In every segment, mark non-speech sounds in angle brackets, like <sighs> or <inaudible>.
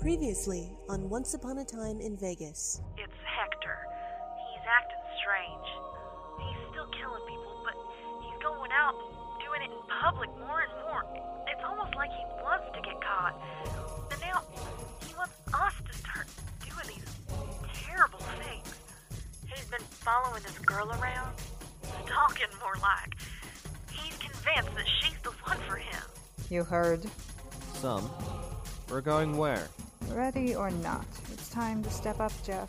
Previously on Once Upon a Time in Vegas. It's Hector. He's acting strange. He's still killing people, but he's going out and doing it in public more and more. It's almost like he wants to get caught. And now he wants us to start doing these terrible things. He's been following this girl around, stalking more like. He's convinced that she's the one for him. You heard. Some. We're going where? Ready or not, it's time to step up, Jeff.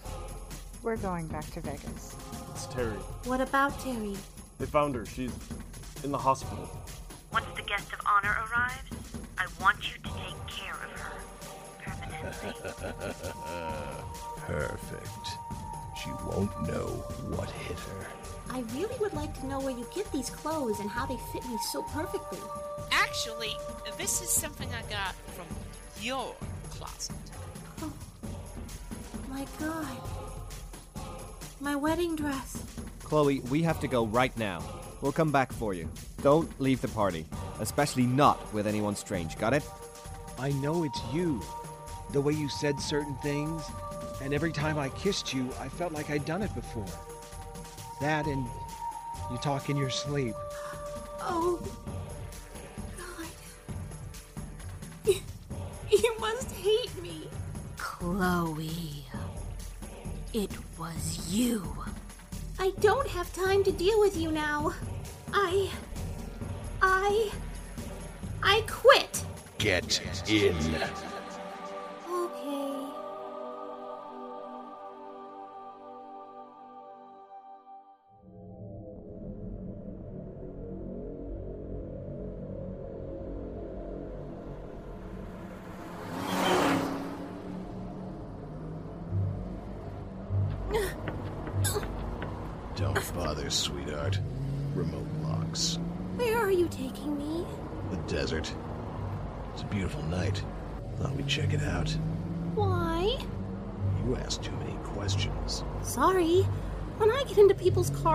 We're going back to Vegas. It's Terry. What about Terry? They found her. She's in the hospital. Once the guest of honor arrives, I want you to take care of her. Permanently. <laughs> Perfect. She won't know what hit her. I really would like to know where you get these clothes and how they fit me so perfectly. Actually, this is something I got from your closet. Oh, my God. My wedding dress. Chloe, we have to go right now. We'll come back for you. Don't leave the party, especially not with anyone strange. Got it? I know it's you. The way you said certain things, and every time I kissed you, I felt like I'd done it before. That and you talk in your sleep. Oh, Chloe. It was you. I don't have time to deal with you now. I. I. I quit. Get in.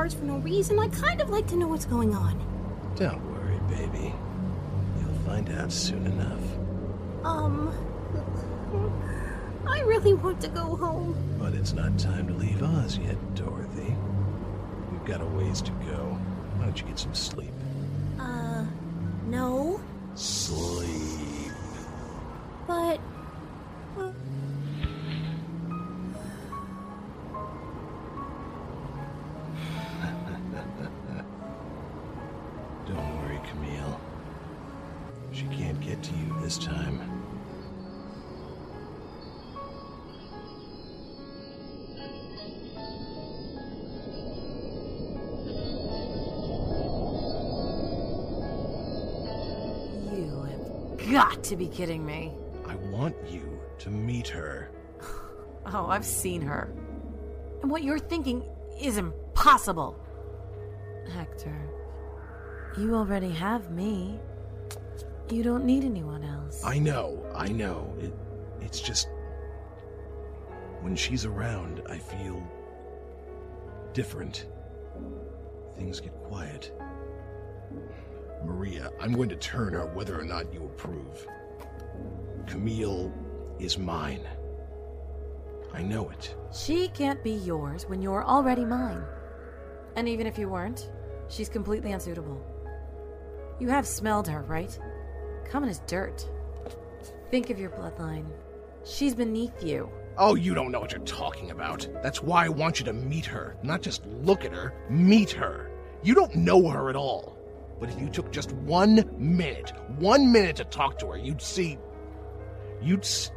Cars for no reason, I kind of like to know what's going on. Don't worry, baby. You'll find out soon enough. Um. I really want to go home. But it's not time to leave Oz yet, Dorothy. We've got a ways to go. Why don't you get some sleep? Uh, no. Sleep. But. To be kidding me. I want you to meet her. <sighs> Oh, I've seen her. And what you're thinking is impossible. Hector, you already have me. You don't need anyone else. I know, I know. It, it's just. When she's around, I feel. different. Things get quiet. Maria, I'm going to turn her whether or not you approve. Camille is mine. I know it. She can't be yours when you're already mine. And even if you weren't, she's completely unsuitable. You have smelled her, right? Common as dirt. Think of your bloodline. She's beneath you. Oh, you don't know what you're talking about. That's why I want you to meet her. Not just look at her, meet her. You don't know her at all. But if you took just one minute, one minute to talk to her, you'd see. You'd. s-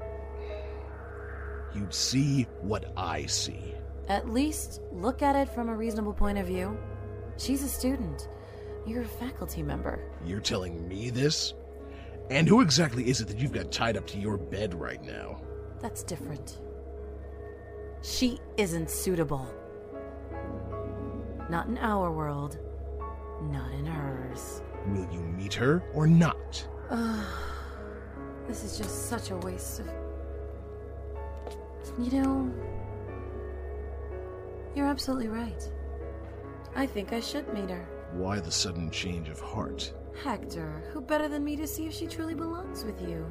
You'd see what I see. At least look at it from a reasonable point of view. She's a student. You're a faculty member. You're telling me this? And who exactly is it that you've got tied up to your bed right now? That's different. She isn't suitable. Not in our world. Not in hers. Will you meet her or not? Ugh. <sighs> this is just such a waste of. You know. You're absolutely right. I think I should meet her. Why the sudden change of heart? Hector, who better than me to see if she truly belongs with you?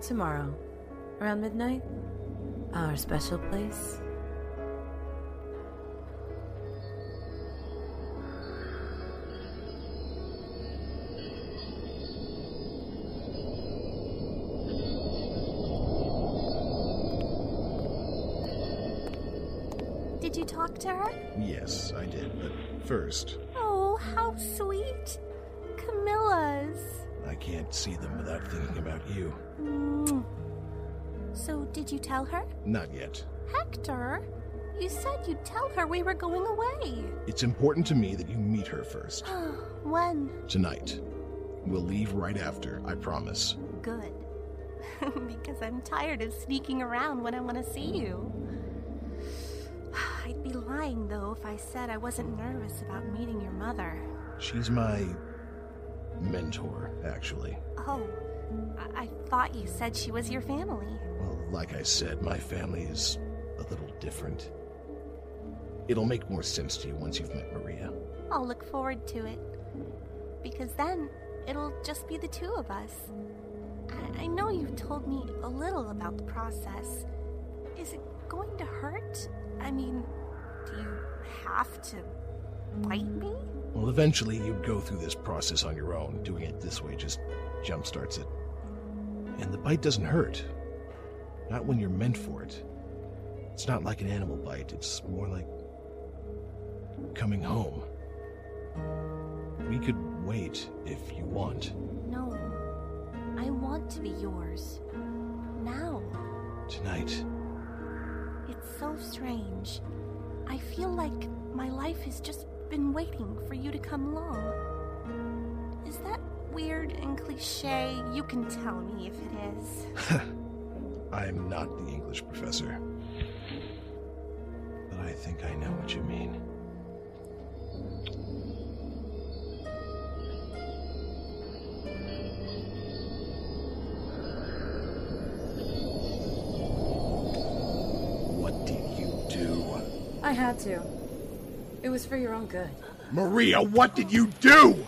Tomorrow. Around midnight? Our special place? Yes, I did, but first, Oh, how sweet. camellias. I can't see them without thinking about you. Mm. So, did you tell her? Not yet. Hector, you said you'd tell her we were going away. It's important to me that you meet her first. <gasps> when? Tonight. We'll leave right after, I promise. Good. <laughs> because I'm tired of sneaking around when I want to see you. Lying, though, if I said I wasn't nervous about meeting your mother. She's my mentor, actually. Oh, I, I thought you said she was your family. Well, like I said, my family is a little different. It'll make more sense to you once you've met Maria. I'll look forward to it. Because then it'll just be the two of us. I, I know you've told me a little about the process. Is it going to hurt? I mean, do you have to bite me? Well, eventually you'd go through this process on your own. Doing it this way just jumpstarts it. And the bite doesn't hurt. Not when you're meant for it. It's not like an animal bite, it's more like coming home. We could wait if you want. No. I want to be yours. Now. Tonight. It's so strange. I feel like my life has just been waiting for you to come along. Is that weird and cliche? You can tell me if it is. <laughs> I'm not the English professor. But I think I know what you mean. Had to. It was for your own good. Maria, what did you do?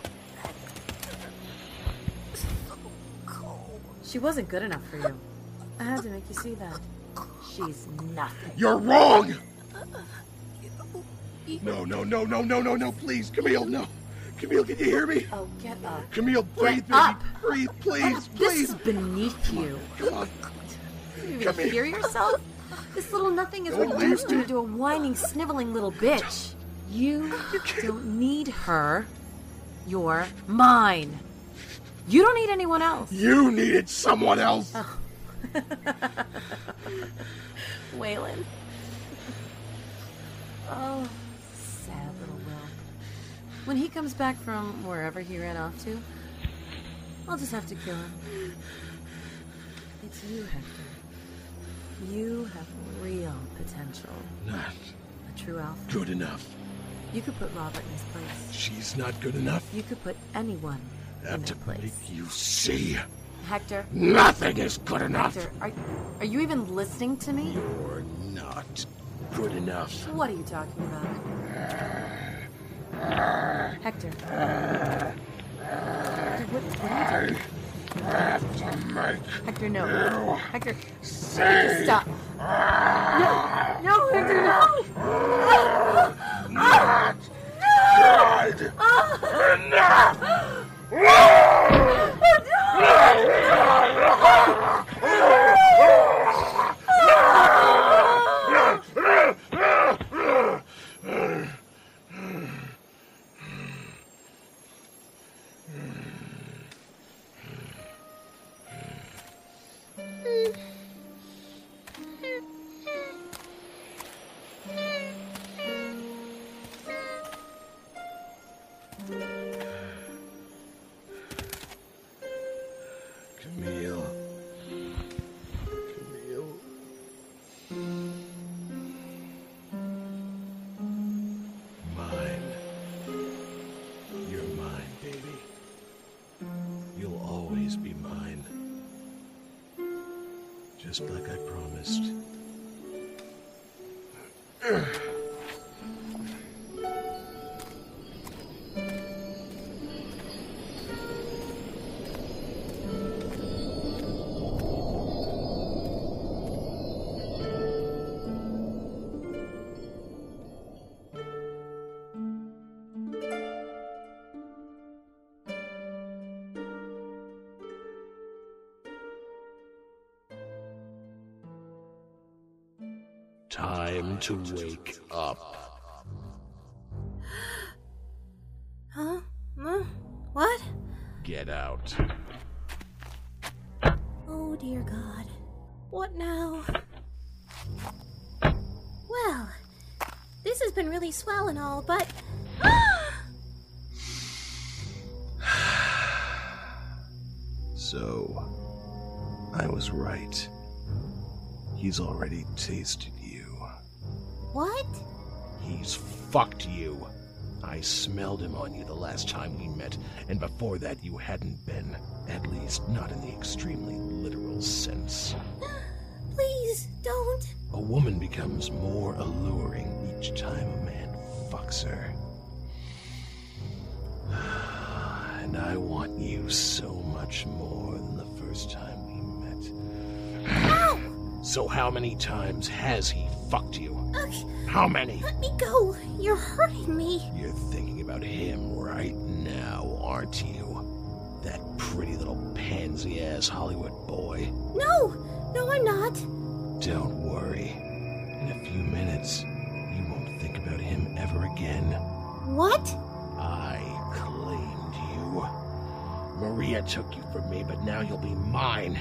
She wasn't good enough for you. I had to make you see that. She's nothing. You're wrong! No, no, no, no, no, no, no, please, Camille, no. Camille, can you hear me? Oh, get up. Camille, breathe, baby. up. Breathe, please, please. This is beneath you. Come on. You Come even here. hear yourself? This little nothing is leave you to a whining, sniveling little bitch. You don't need her. You're mine. You don't need anyone else. You needed someone else. Oh. <laughs> Waylon. Oh, sad little Will. When he comes back from wherever he ran off to, I'll just have to kill him. It's you, Hector. You have real potential. Not A true alpha. good enough. You could put Robert in his place. She's not good enough. You could put anyone in to place. make you see. Hector. Nothing is good enough. Hector, are, are you even listening to me? You're not good enough. What are you talking about? Hector. Hector, what, what are you doing? Have to make Hector, no. you Hector. Hector, stop. No, no, Hector, no. Not good enough. Camille. Time to wake up. Huh? Huh? What? Get out. Oh dear God. What now? Well, this has been really swell and all, but. <sighs> So, I was right. He's already tasted. What? He's fucked you. I smelled him on you the last time we met, and before that you hadn't been. At least, not in the extremely literal sense. <gasps> Please don't. A woman becomes more alluring each time a man fucks her. <sighs> And I want you so much more than the first time we met. Ow! So, how many times has he fucked you? How many? let me go. You're hurting me. You're thinking about him right now, aren't you? That pretty little pansy ass Hollywood boy. No! No, I'm not. Don't worry. In a few minutes, you won't think about him ever again. What? I claimed you. Maria took you from me, but now you'll be mine.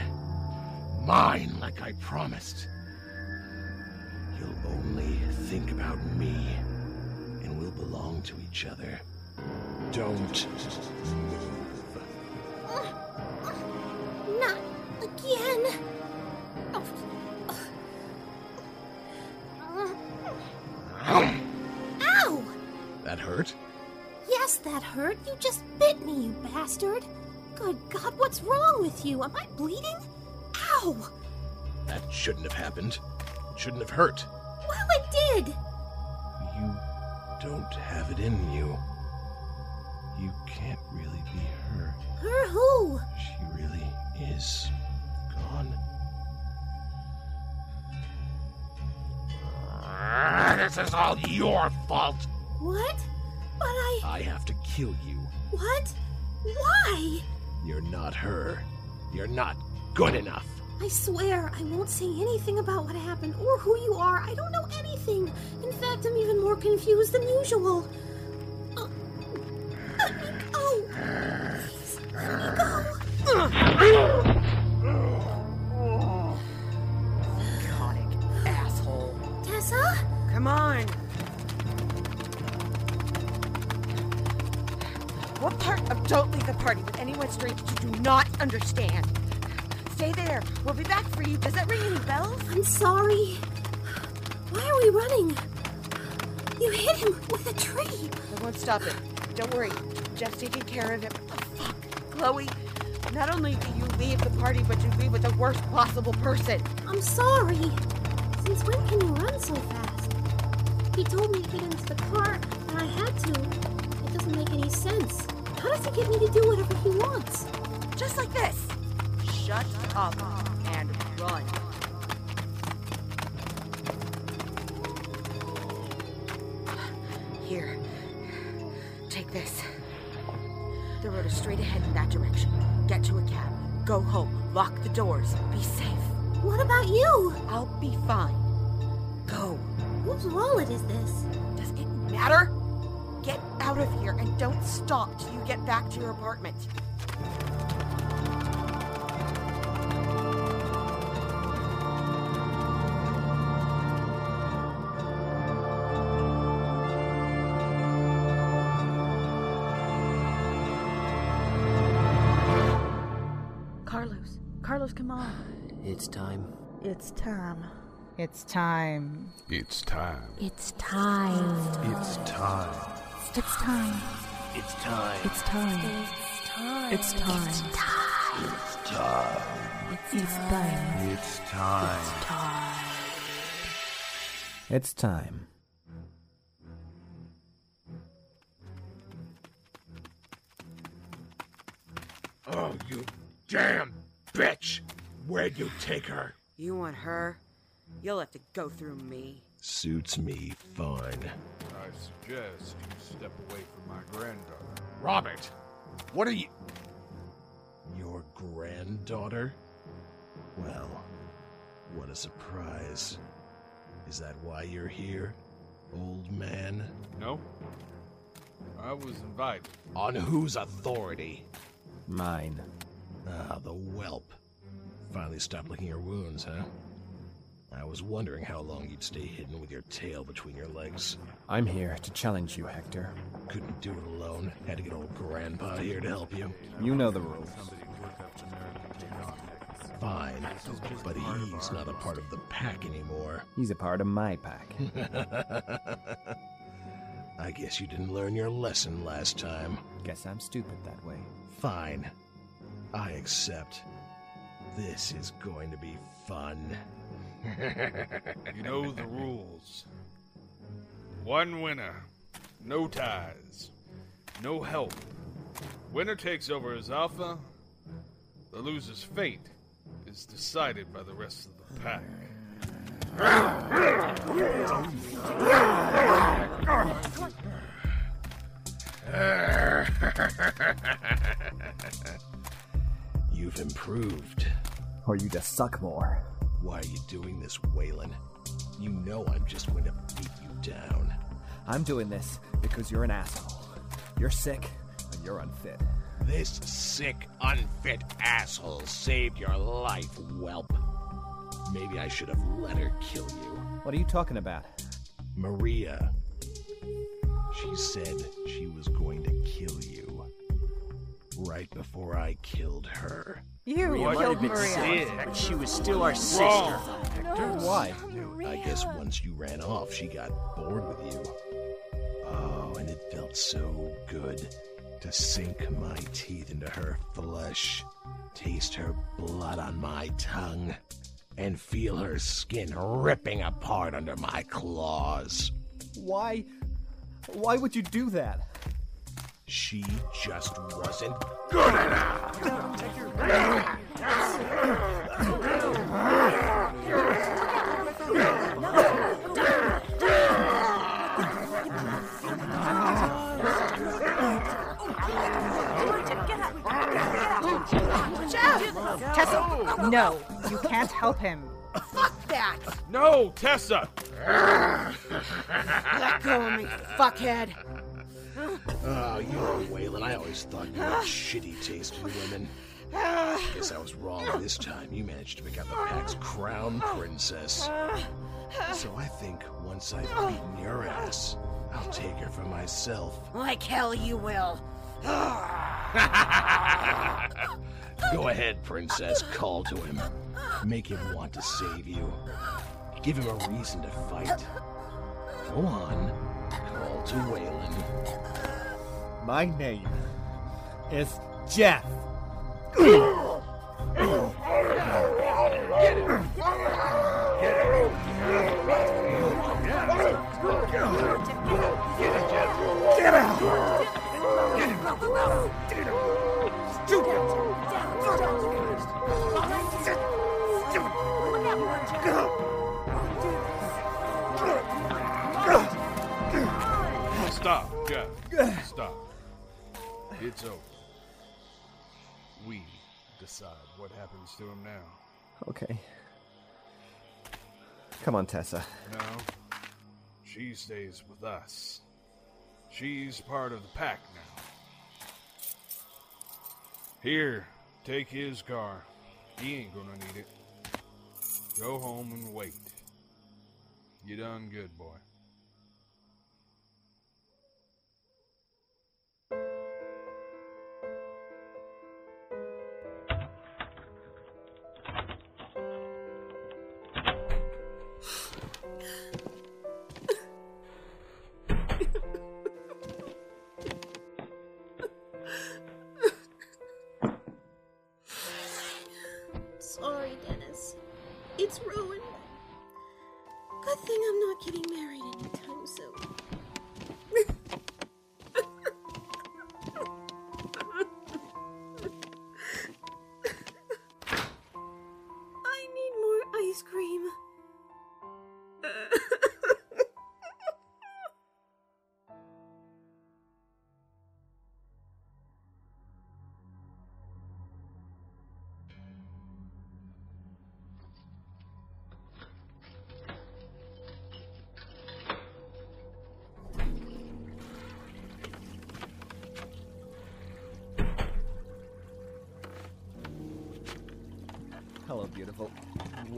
Mine, like I promised. You'll only think about me, and we'll belong to each other. Don't move. Not again. Ow! That hurt? Yes, that hurt. You just bit me, you bastard. Good God, what's wrong with you? Am I bleeding? That shouldn't have happened. It shouldn't have hurt. Well, it did. You don't have it in you. You can't really be her. Her who? She really is gone. This is all your fault. What? But I. I have to kill you. What? Why? You're not her. You're not good enough. I swear I won't say anything about what happened or who you are. I don't know anything. In fact, I'm even more confused than usual. Uh, let me go. Please, let me go. Psychotic asshole. Tessa? Come on. What part of don't leave the party with anyone strange you do not understand? Stay there. We'll be back for you. Does that ring any bells? I'm sorry. Why are we running? You hit him with a tree. I won't stop it. Don't worry. Jeff's taking care of him. Oh, fuck. Chloe, not only do you leave the party, but you leave with the worst possible person. I'm sorry. Since when can you run so fast? He told me to get into the car, and I had to. It doesn't make any sense. How does he get me to do whatever he wants? Just like this. Shut up and run. Here. Take this. The road is straight ahead in that direction. Get to a cab. Go home. Lock the doors. Be safe. What about you? I'll be fine. Go. Whose wallet is this? Does it matter? Get out of here and don't stop till you get back to your apartment. It's time. It's time. It's time. It's time. It's time. It's time. It's time. It's time. It's time. It's time. It's time. It's time. It's time. It's time. It's time. Oh, you damn bitch! Where'd you take her? You want her? You'll have to go through me. Suits me fine. I suggest you step away from my granddaughter. Robert, what are you. Your granddaughter? Well, what a surprise. Is that why you're here, old man? No. I was invited. On whose authority? Mine. Ah, the whelp. Finally stopped licking your wounds, huh? I was wondering how long you'd stay hidden with your tail between your legs. I'm here to challenge you, Hector. Couldn't do it alone. Had to get old Grandpa here to help you. You know the rules. Fine, but he's not a part of the pack anymore. <laughs> He's a part of my pack. I guess you didn't learn your lesson last time. Guess I'm stupid that way. Fine. I accept. This is going to be fun. <laughs> you know the rules. One winner, no ties, no help. Winner takes over as alpha. The loser's fate is decided by the rest of the pack. <laughs> You've improved. Or you just suck more. Why are you doing this, Waylon? You know I'm just going to beat you down. I'm doing this because you're an asshole. You're sick and you're unfit. This sick, unfit asshole saved your life, whelp. Maybe I should have let her kill you. What are you talking about? Maria. She said she was going to kill you. Right before I killed her. You What killed did it Maria. say? But she was still our sister. No, Why? I guess once you ran off, she got bored with you. Oh, and it felt so good to sink my teeth into her flesh, taste her blood on my tongue, and feel her skin ripping apart under my claws. Why? Why would you do that? She just wasn't good enough. Tessa, no, you can't help him. Fuck that! No, Tessa! Let go of me, fuckhead! Oh, you know, Waylon, I always thought you had ah. shitty taste in women. Ah. Guess I was wrong this time. You managed to pick out the pack's crown princess. So I think once I've beaten your ass, I'll take her for myself. Like hell you will. <laughs> Go ahead, princess. Call to him. Make him want to save you. Give him a reason to fight. Go on. Call to Waylon. My name is Jeff. Get It's over. We decide what happens to him now. Okay. Come on, Tessa. No. She stays with us. She's part of the pack now. Here, take his car. He ain't gonna need it. Go home and wait. You done good, boy.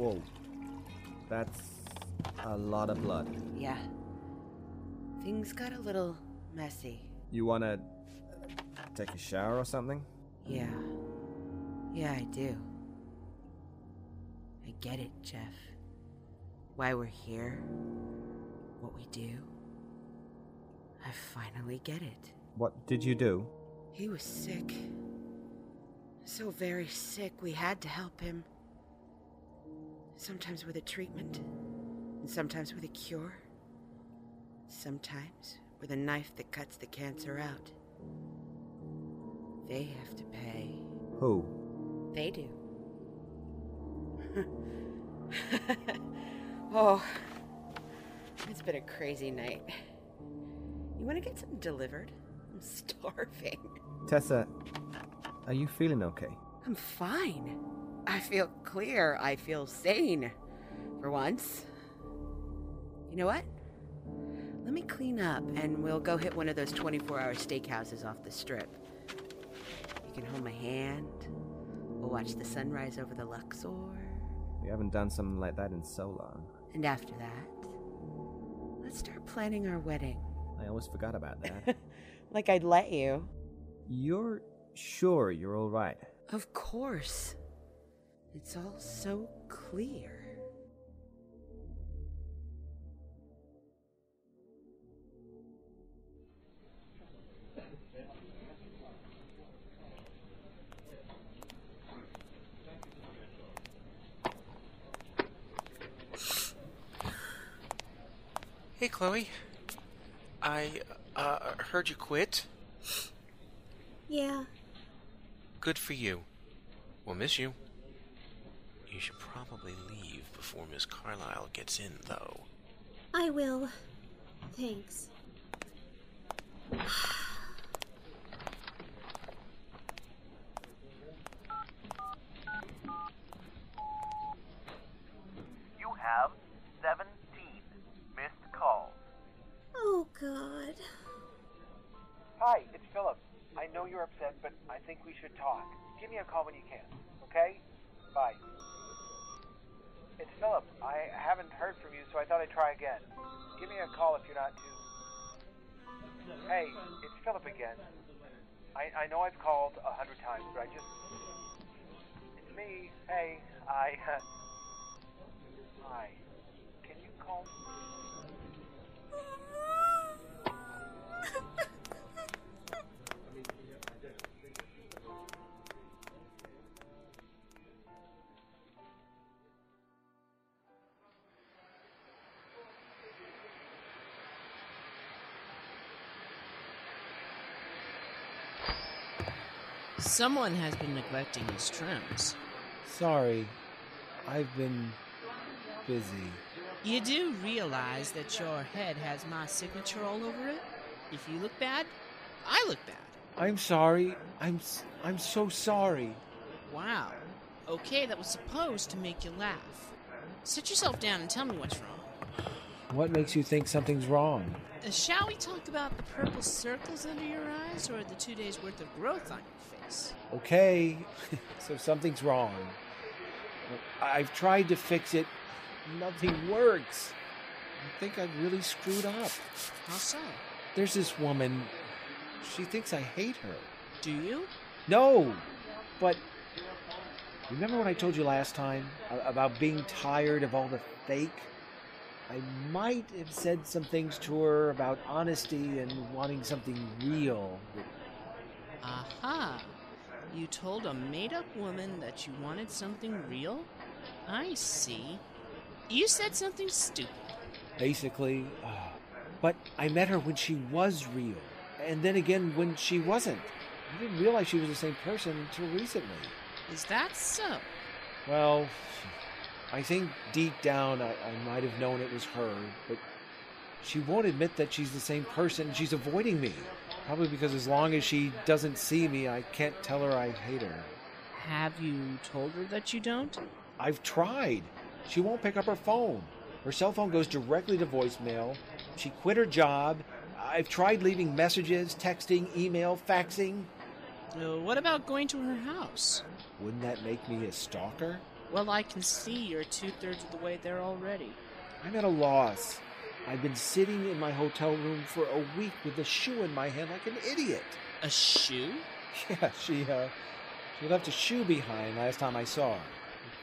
Whoa. That's a lot of blood. Yeah. Things got a little messy. You wanna take a shower or something? Yeah. Yeah, I do. I get it, Jeff. Why we're here. What we do. I finally get it. What did you do? He was sick. So very sick, we had to help him. Sometimes with a treatment, and sometimes with a cure. Sometimes with a knife that cuts the cancer out. They have to pay. Who? They do. <laughs> oh, it's been a crazy night. You want to get something delivered? I'm starving. Tessa, are you feeling okay? I'm fine. I feel clear. I feel sane. For once. You know what? Let me clean up and we'll go hit one of those 24 hour steakhouses off the strip. You can hold my hand. We'll watch the sunrise over the Luxor. We haven't done something like that in so long. And after that, let's start planning our wedding. I always forgot about that. <laughs> like I'd let you. You're sure you're all right? Of course. It's all so clear. Hey, Chloe. I uh, heard you quit. Yeah. Good for you. We'll miss you. Probably leave before Miss Carlyle gets in, though. I will. Thanks. <sighs> <sighs> Someone has been neglecting his trims. Sorry. I've been busy. You do realize that your head has my signature all over it? If you look bad, I look bad. I'm sorry. I'm I'm so sorry. Wow. Okay, that was supposed to make you laugh. Sit yourself down and tell me what's wrong. What makes you think something's wrong? Uh, shall we talk about the purple circles under your eyes or the two days worth of growth on your face? Okay, <laughs> so something's wrong. I've tried to fix it. Nothing works. I think I've really screwed up. How so? There's this woman. She thinks I hate her. Do you? No, but remember what I told you last time about being tired of all the fake? I might have said some things to her about honesty and wanting something real. Aha. You told a made up woman that you wanted something real? I see. You said something stupid. Basically, uh, but I met her when she was real, and then again when she wasn't. I didn't realize she was the same person until recently. Is that so? Well, I think deep down I, I might have known it was her, but she won't admit that she's the same person. She's avoiding me. Probably because as long as she doesn't see me, I can't tell her I hate her. Have you told her that you don't? I've tried. She won't pick up her phone. Her cell phone goes directly to voicemail. She quit her job. I've tried leaving messages, texting, email, faxing. Uh, what about going to her house? Wouldn't that make me a stalker? Well, I can see you're two thirds of the way there already. I'm at a loss. I've been sitting in my hotel room for a week with a shoe in my hand like an idiot. A shoe? Yeah, she uh she left a shoe behind last time I saw her.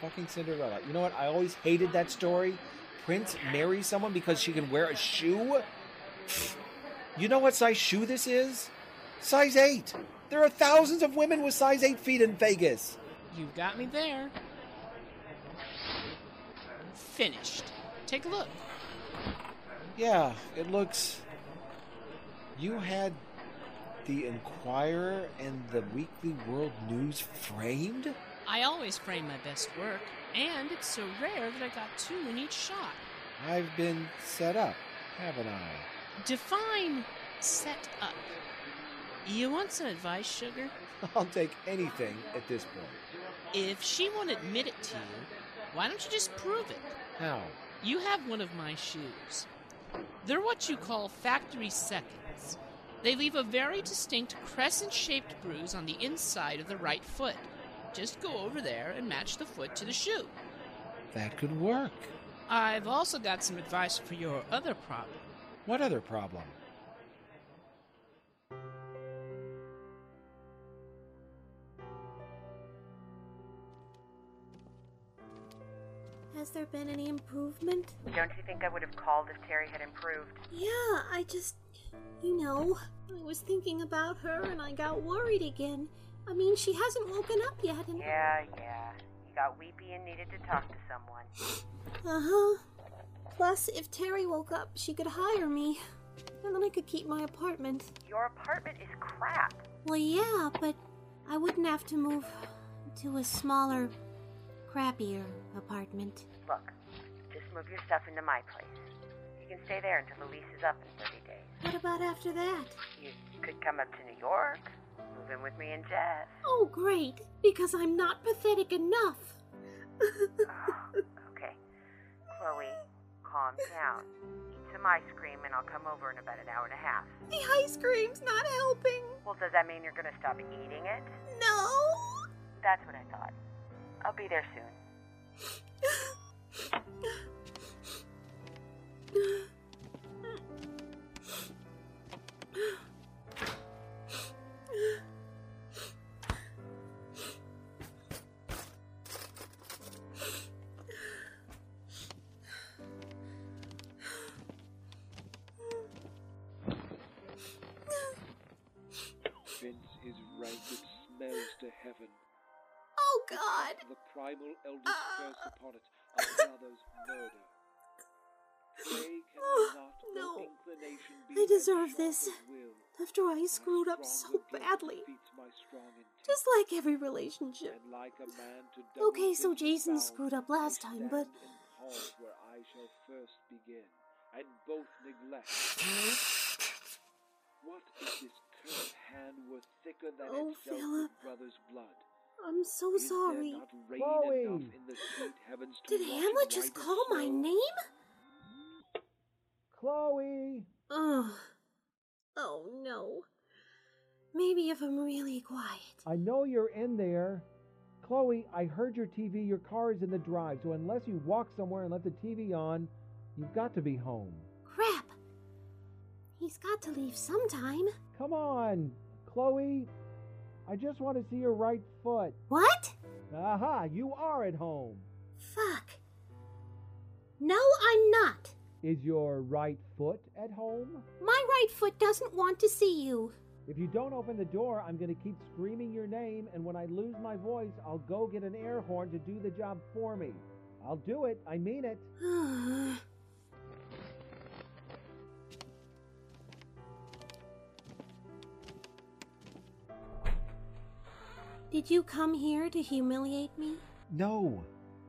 Fucking Cinderella. You know what? I always hated that story. Prince marries someone because she can wear a shoe? You know what size shoe this is? Size 8. There are thousands of women with size 8 feet in Vegas. You've got me there. Finished. Take a look. Yeah, it looks. You had the Enquirer and the Weekly World News framed? I always frame my best work, and it's so rare that I got two in each shot. I've been set up, haven't I? Define set up. You want some advice, Sugar? <laughs> I'll take anything at this point. If she won't admit it to you, why don't you just prove it? How? You have one of my shoes. They're what you call factory seconds. They leave a very distinct crescent shaped bruise on the inside of the right foot. Just go over there and match the foot to the shoe. That could work. I've also got some advice for your other problem. What other problem? Has there been any improvement? Don't you think I would have called if Terry had improved? Yeah, I just. You know, I was thinking about her and I got worried again. I mean, she hasn't woken up yet and. Yeah, yeah. You got weepy and needed to talk to someone. Uh huh. Plus, if Terry woke up, she could hire me. And then I could keep my apartment. Your apartment is crap. Well, yeah, but I wouldn't have to move to a smaller, crappier apartment. Look, just move your stuff into my place. You can stay there until the lease is up in 30 days. What about after that? You could come up to New York, move in with me and Jeff. Oh, great, because I'm not pathetic enough. Oh, okay. Chloe, calm down. Eat some ice cream and I'll come over in about an hour and a half. The ice cream's not helping. Well, does that mean you're gonna stop eating it? No. That's what I thought. I'll be there soon. <laughs> deserve this. as will, After I screwed up so badly. defeats my strong intent, Just like every relationship. and like a man to double Okay, so Jason screwed up last time, but. stand in hall where I shall and both neglect. what if this cursed hand were thicker than Oh, itself Phillip. with brother's blood? I'm so Is there sorry. not rain Chloe! enough in the sweet heavens to Did Hamlet just call my name? Chloe! Ugh. Oh no. Maybe if I'm really quiet. I know you're in there. Chloe, I heard your TV. Your car is in the drive, so unless you walk somewhere and let the TV on, you've got to be home. Crap. He's got to leave sometime. Come on, Chloe. I just want to see your right foot. What? Aha, you are at home. Fuck. No, I'm not. Is your right foot at home? My right foot doesn't want to see you. If you don't open the door, I'm going to keep screaming your name, and when I lose my voice, I'll go get an air horn to do the job for me. I'll do it. I mean it. <sighs> Did you come here to humiliate me? No,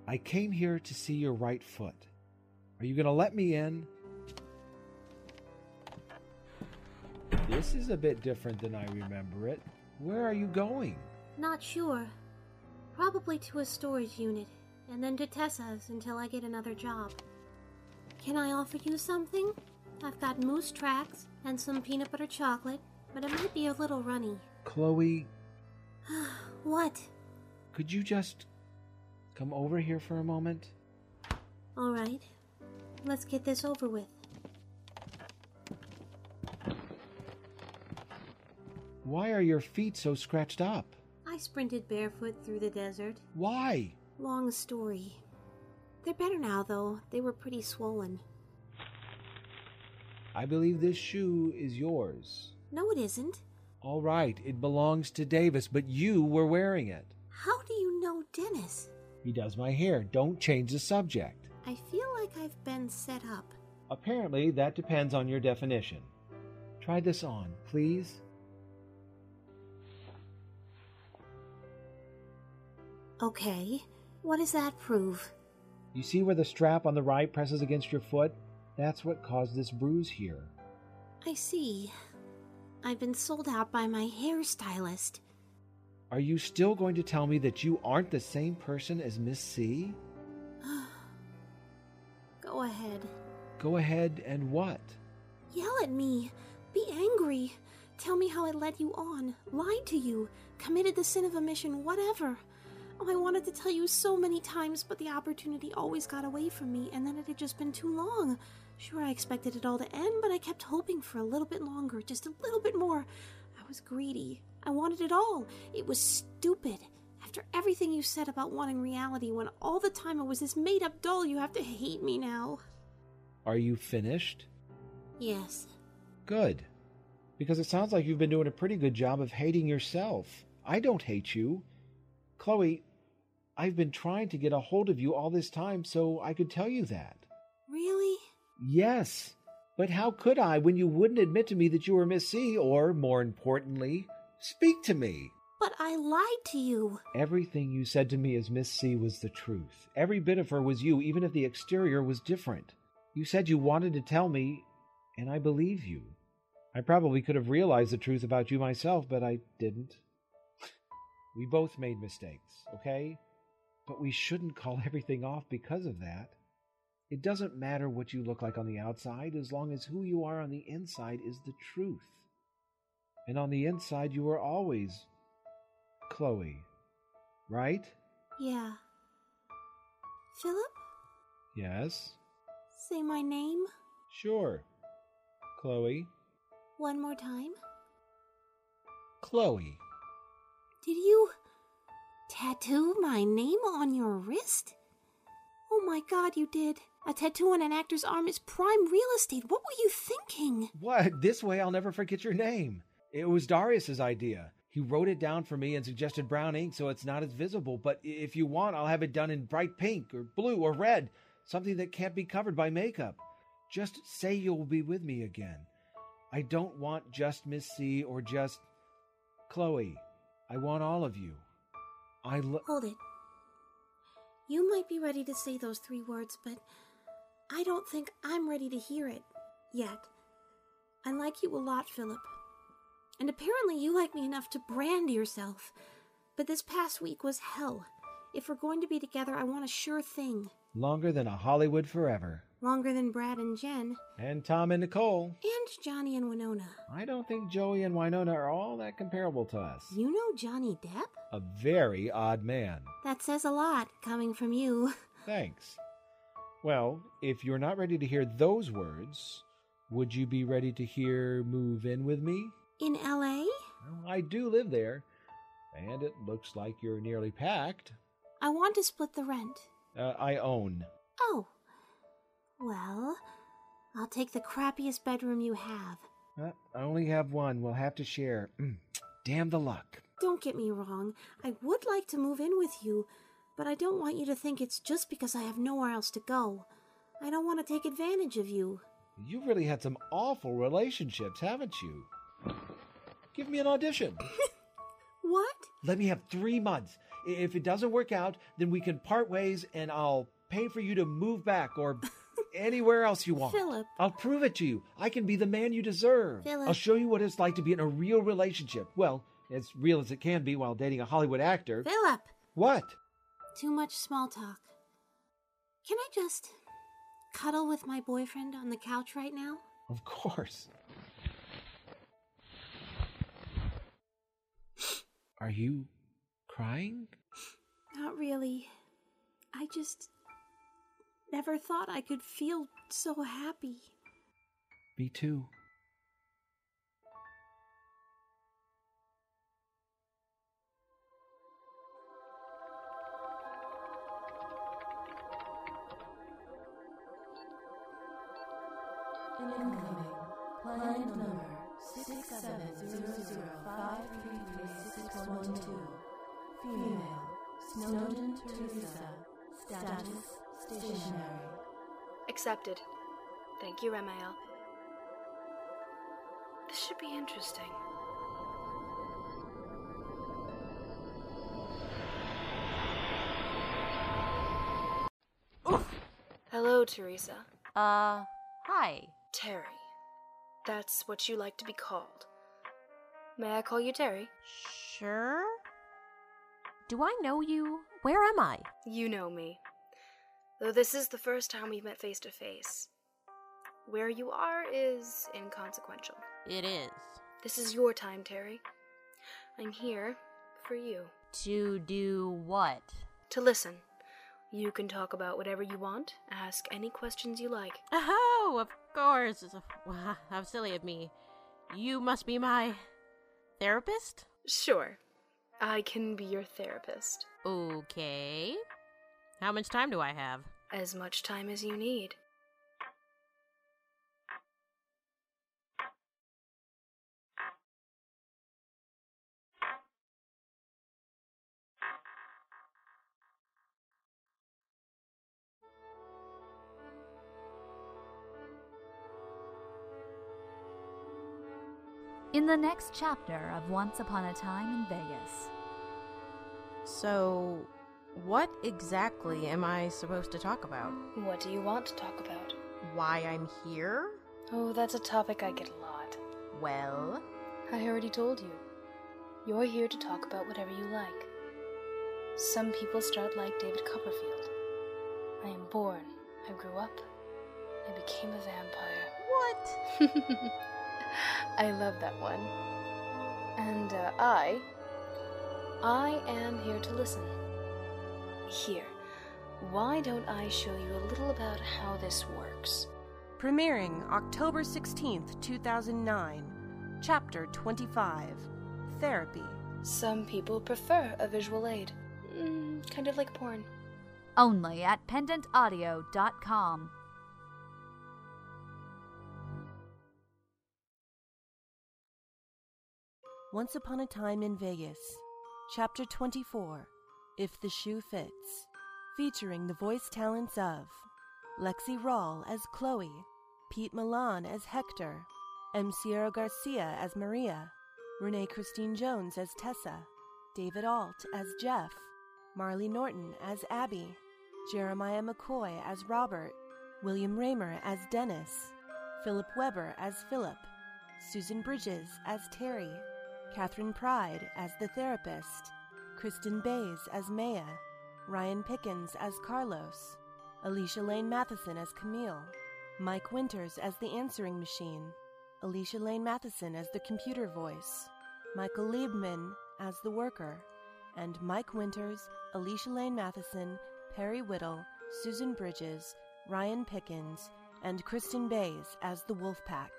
I came here to see your right foot. Are you going to let me in? This is a bit different than I remember it. Where are you going? Not sure. Probably to a storage unit, and then to Tessa's until I get another job. Can I offer you something? I've got moose tracks and some peanut butter chocolate, but it might be a little runny. Chloe, <sighs> what? could you just come over here for a moment? All right. Let's get this over with. Why are your feet so scratched up? I sprinted barefoot through the desert. Why? Long story. They're better now, though. They were pretty swollen. I believe this shoe is yours. No, it isn't. All right, it belongs to Dennis, but you were wearing it. How do you know Dennis? He does my hair. Don't change the subject. I feel like I've been set up. Apparently, that depends on your definition. Try this on, please. Okay. What does that prove? You see where the strap on the right presses against your foot? That's what caused this bruise here. I see. I've been sold out by my hairstylist. Are you still going to tell me that you aren't the same person as Miss C? Go ahead. Go ahead and what? Yell at me. Be angry. Tell me how I led you on, lied to you, committed the sin of omission, whatever. Oh, I wanted to tell you so many times, but the opportunity always got away from me, and then it had just been too long. Sure, I expected it all to end, but I kept hoping for a little bit longer, just a little bit more. I was greedy. I wanted it all. It was stupid. After everything you said about wanting reality, when all the time it was this made up doll, you have to hate me now. Are you finished? Yes. Good. Because it sounds like you've been doing a pretty good job of hating yourself. I don't hate you. Chloe, I've been trying to get a hold of you all this time so I could tell you that. Really? Yes. But how could I when you wouldn't admit to me that you were Miss C, or, more importantly, speak to me? But I lied to you. Everything you said to me as Miss C was the truth. Every bit of her was you, even if the exterior was different. You said you wanted to tell me, and I believe you. I probably could have realized the truth about you myself, but I didn't. We both made mistakes, okay? But we shouldn't call <laughs> everything off because of that. It doesn't matter what you look like on the outside as long as who you are on the inside is the truth. And on the inside, you were always Chloe, right? Yeah. Phillip? Yes? Say my name Sure. Chloe. one more time. Chloe. Did you tattoo my name on your wrist? Oh my god, you did. A tattoo on an actor's arm is prime real estate. What were you thinking? What? This way I'll never forget your name. It was Darius's idea. He wrote it down for me and suggested brown ink so it's not as visible, but if you want, I'll have it done in bright pink or blue or red, something that can't be covered by makeup. Just say you'll be with me again. I don't want just Miss C or just Chloe. I want all of you. I lo- Hold it. You might be ready to say those three words, but I don't think I'm ready to hear it yet. I like you a lot, Phillip. And apparently you like me enough to brand yourself. But this past week was hell. If we're going to be together, I want a sure thing. longer than a Hollywood forever. Longer than Brad and Jen, And Tom and Nicole. and Johnny and Winona. I don't think Joey and Winona are all that comparable to us. You know Johnny Depp? A very odd man. That says a lot coming from you. <laughs> Thanks. Well, if you're not ready to hear those words, would you be ready to hear Move In With Me? In LA? Well, I do live there, and it looks like you're nearly packed. I want to split the rent. Uh, I own. Oh. Well, I'll take the crappiest bedroom you have. Uh, I only have one. We'll have to share. Mm, Damn the luck. Don't get me wrong. I would like to move in with you, but I don't want you to think it's just because I have nowhere else to go. I don't want to take advantage of you. You've really had some awful relationships, haven't you? Give me an audition. <laughs> What? Let me have three months. If it doesn't work out, then we can part ways and I'll pay for you to move back or <laughs> anywhere else you want. Phillip. I'll prove it to you. I can be the man you deserve. Phillip. I'll show you what it's like to be in a real relationship. Well, as real as it can be while dating a Hollywood actor. Phillip! What? Too much small talk. Can I just cuddle with my boyfriend on the couch right now? Of course. Are you crying? Not really. I just never thought I could feel so happy. Me too. 6700533612. Female. Snowden Teresa. Status stationary. Accepted. Thank you, Ramael. This should be interesting. Hello, Teresa. Uh, hi. Terry. That's what you like to be called. May I call you Terry? Sure. Do I know you? Where am I? You know me. Though this is the first time we've met face to face. Where you are is inconsequential. It is. This is your time, Terry. I'm here for you. To do what? To listen. You can talk about whatever you want, ask any questions you like. Oh, of course. How silly of me. You must be my therapist? Sure. I can be your therapist. Okay. How much time do I have? As much time as you need. The next chapter of Once Upon a Time in Vegas. So, what exactly am I supposed to talk about? What do you want to talk about? Why I'm here? Oh, that's a topic I get a lot. Well, I already told you. You're here to talk about whatever you like. Some people start like David Copperfield. I am born. I grew up. I became a vampire. What? <laughs> I love that one. And uh, I. I am here to listen. Here. Why don't I show you a little about how this works? Premiering October 16th, 2009. Chapter 25 Therapy. Some people prefer a visual aid. Mm, kind of like porn. Only at pendantaudio.com. Once Upon a Time in Vegas. Chapter 24 If the Shoe Fits. Featuring the voice talents of Lexi Rawl as Chloe, Pete Milan as Hector, M. Sierra Garcia as Maria, Renee Christine Jones as Tessa, David Alt as Jeff, Marley Norton as Abby, Jeremiah McCoy as Robert, William Raymer as Dennis, Philip Weber as Phillip, Susan Bridges as Terry, Catherine Pride as the therapist, Kristen Bays as Maya, Ryan Pickens as Carlos, Alicia Lane Matheson as Camille, Mike Winters as the answering machine, Alicia Lane Matheson as the computer voice, Michael Liebman as the worker, and Mike Winters, Alicia Lane Matheson, Perry Whittle, Susan Bridges, Ryan Pickens, and Kristen Bays as the Wolfpack.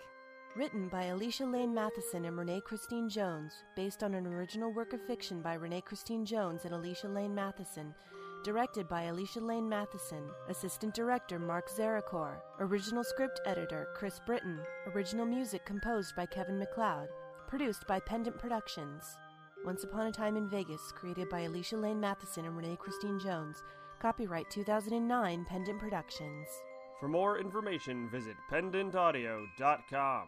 Written by Alicia Lane Matheson and Renee Christine Jones, based on an original work of fiction by Renee Christine Jones and Alicia Lane Matheson. Directed by Alicia Lane Matheson. Assistant Director Mark Zarakor. Original Script Editor Chris Britton. Original music composed by Kevin MacLeod. Produced by Pendant Productions. Once Upon a Time in Vegas, created by Alicia Lane Matheson and Renee Christine Jones. Copyright 2009 Pendant Productions. For more information, visit pendantaudio.com.